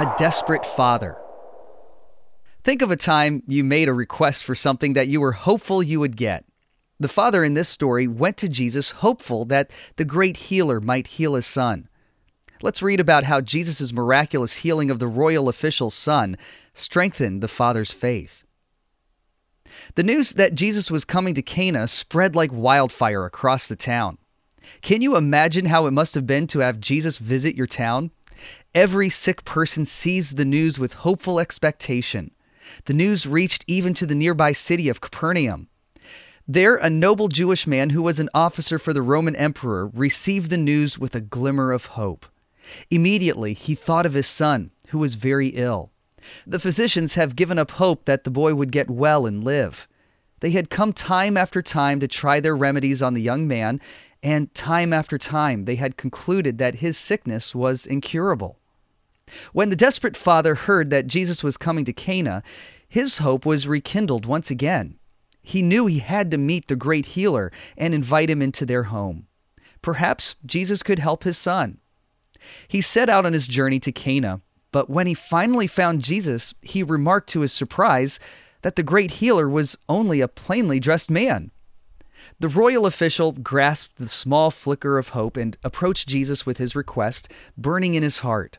A desperate father. Think of a time you made a request for something that you were hopeful you would get. The father in this story went to Jesus hopeful that the great healer might heal his son. Let's read about how Jesus' miraculous healing of the royal official's son strengthened the father's faith. The news that Jesus was coming to Cana spread like wildfire across the town. Can you imagine how it must have been to have Jesus visit your town? Every sick person seized the news with hopeful expectation. The news reached even to the nearby city of Capernaum. There, a noble Jewish man who was an officer for the Roman emperor received the news with a glimmer of hope. Immediately, he thought of his son, who was very ill. The physicians have given up hope that the boy would get well and live. They had come time after time to try their remedies on the young man, and time after time they had concluded that his sickness was incurable. When the desperate father heard that Jesus was coming to Cana, his hope was rekindled once again. He knew he had to meet the great healer and invite him into their home. Perhaps Jesus could help his son. He set out on his journey to Cana, but when he finally found Jesus, he remarked to his surprise that the great healer was only a plainly dressed man. The royal official grasped the small flicker of hope and approached Jesus with his request, burning in his heart.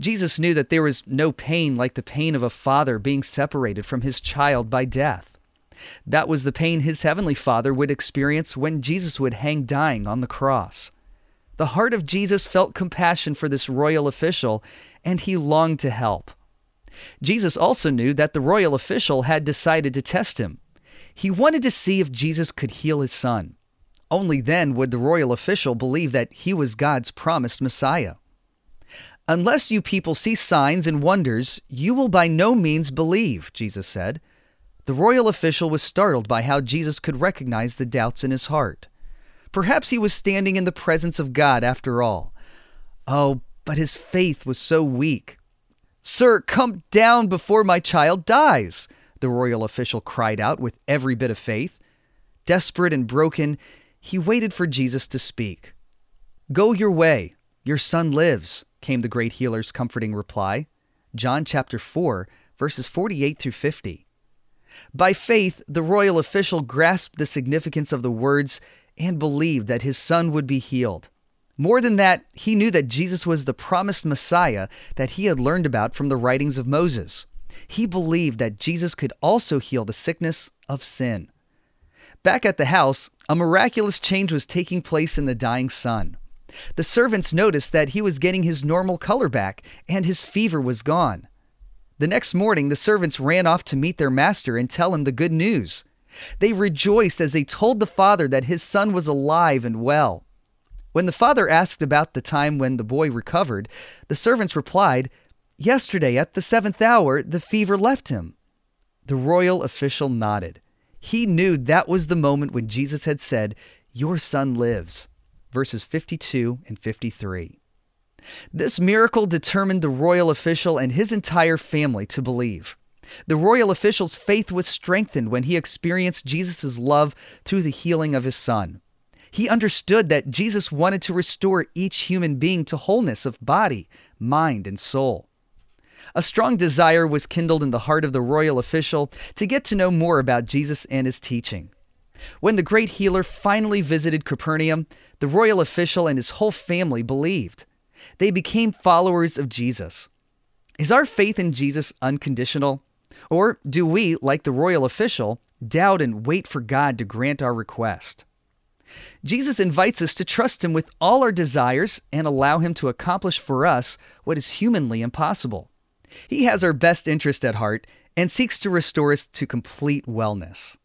Jesus knew that there was no pain like the pain of a father being separated from his child by death. That was the pain his heavenly Father would experience when Jesus would hang dying on the cross. The heart of Jesus felt compassion for this royal official, and he longed to help. Jesus also knew that the royal official had decided to test him. He wanted to see if Jesus could heal his son. Only then would the royal official believe that he was God's promised Messiah. Unless you people see signs and wonders, you will by no means believe, Jesus said. The royal official was startled by how Jesus could recognize the doubts in his heart. Perhaps he was standing in the presence of God after all. Oh, but his faith was so weak. Sir, come down before my child dies, the royal official cried out with every bit of faith. Desperate and broken, he waited for Jesus to speak. Go your way, your son lives, came the great healer's comforting reply. John chapter 4, verses 48 through 50. By faith, the royal official grasped the significance of the words and believed that his son would be healed. More than that, he knew that Jesus was the promised Messiah that he had learned about from the writings of Moses. He believed that Jesus could also heal the sickness of sin. Back at the house, a miraculous change was taking place in the dying son. The servants noticed that he was getting his normal color back and his fever was gone. The next morning, the servants ran off to meet their master and tell him the good news. They rejoiced as they told the father that his son was alive and well. When the father asked about the time when the boy recovered, the servants replied, Yesterday, at the seventh hour, the fever left him. The royal official nodded. He knew that was the moment when Jesus had said, Your son lives. Verses 52 and 53. This miracle determined the royal official and his entire family to believe. The royal official's faith was strengthened when he experienced Jesus' love through the healing of his son. He understood that Jesus wanted to restore each human being to wholeness of body, mind, and soul. A strong desire was kindled in the heart of the royal official to get to know more about Jesus and his teaching. When the great healer finally visited Capernaum, the royal official and his whole family believed. They became followers of Jesus. Is our faith in Jesus unconditional? Or do we, like the royal official, doubt and wait for God to grant our request? Jesus invites us to trust Him with all our desires and allow Him to accomplish for us what is humanly impossible. He has our best interest at heart and seeks to restore us to complete wellness.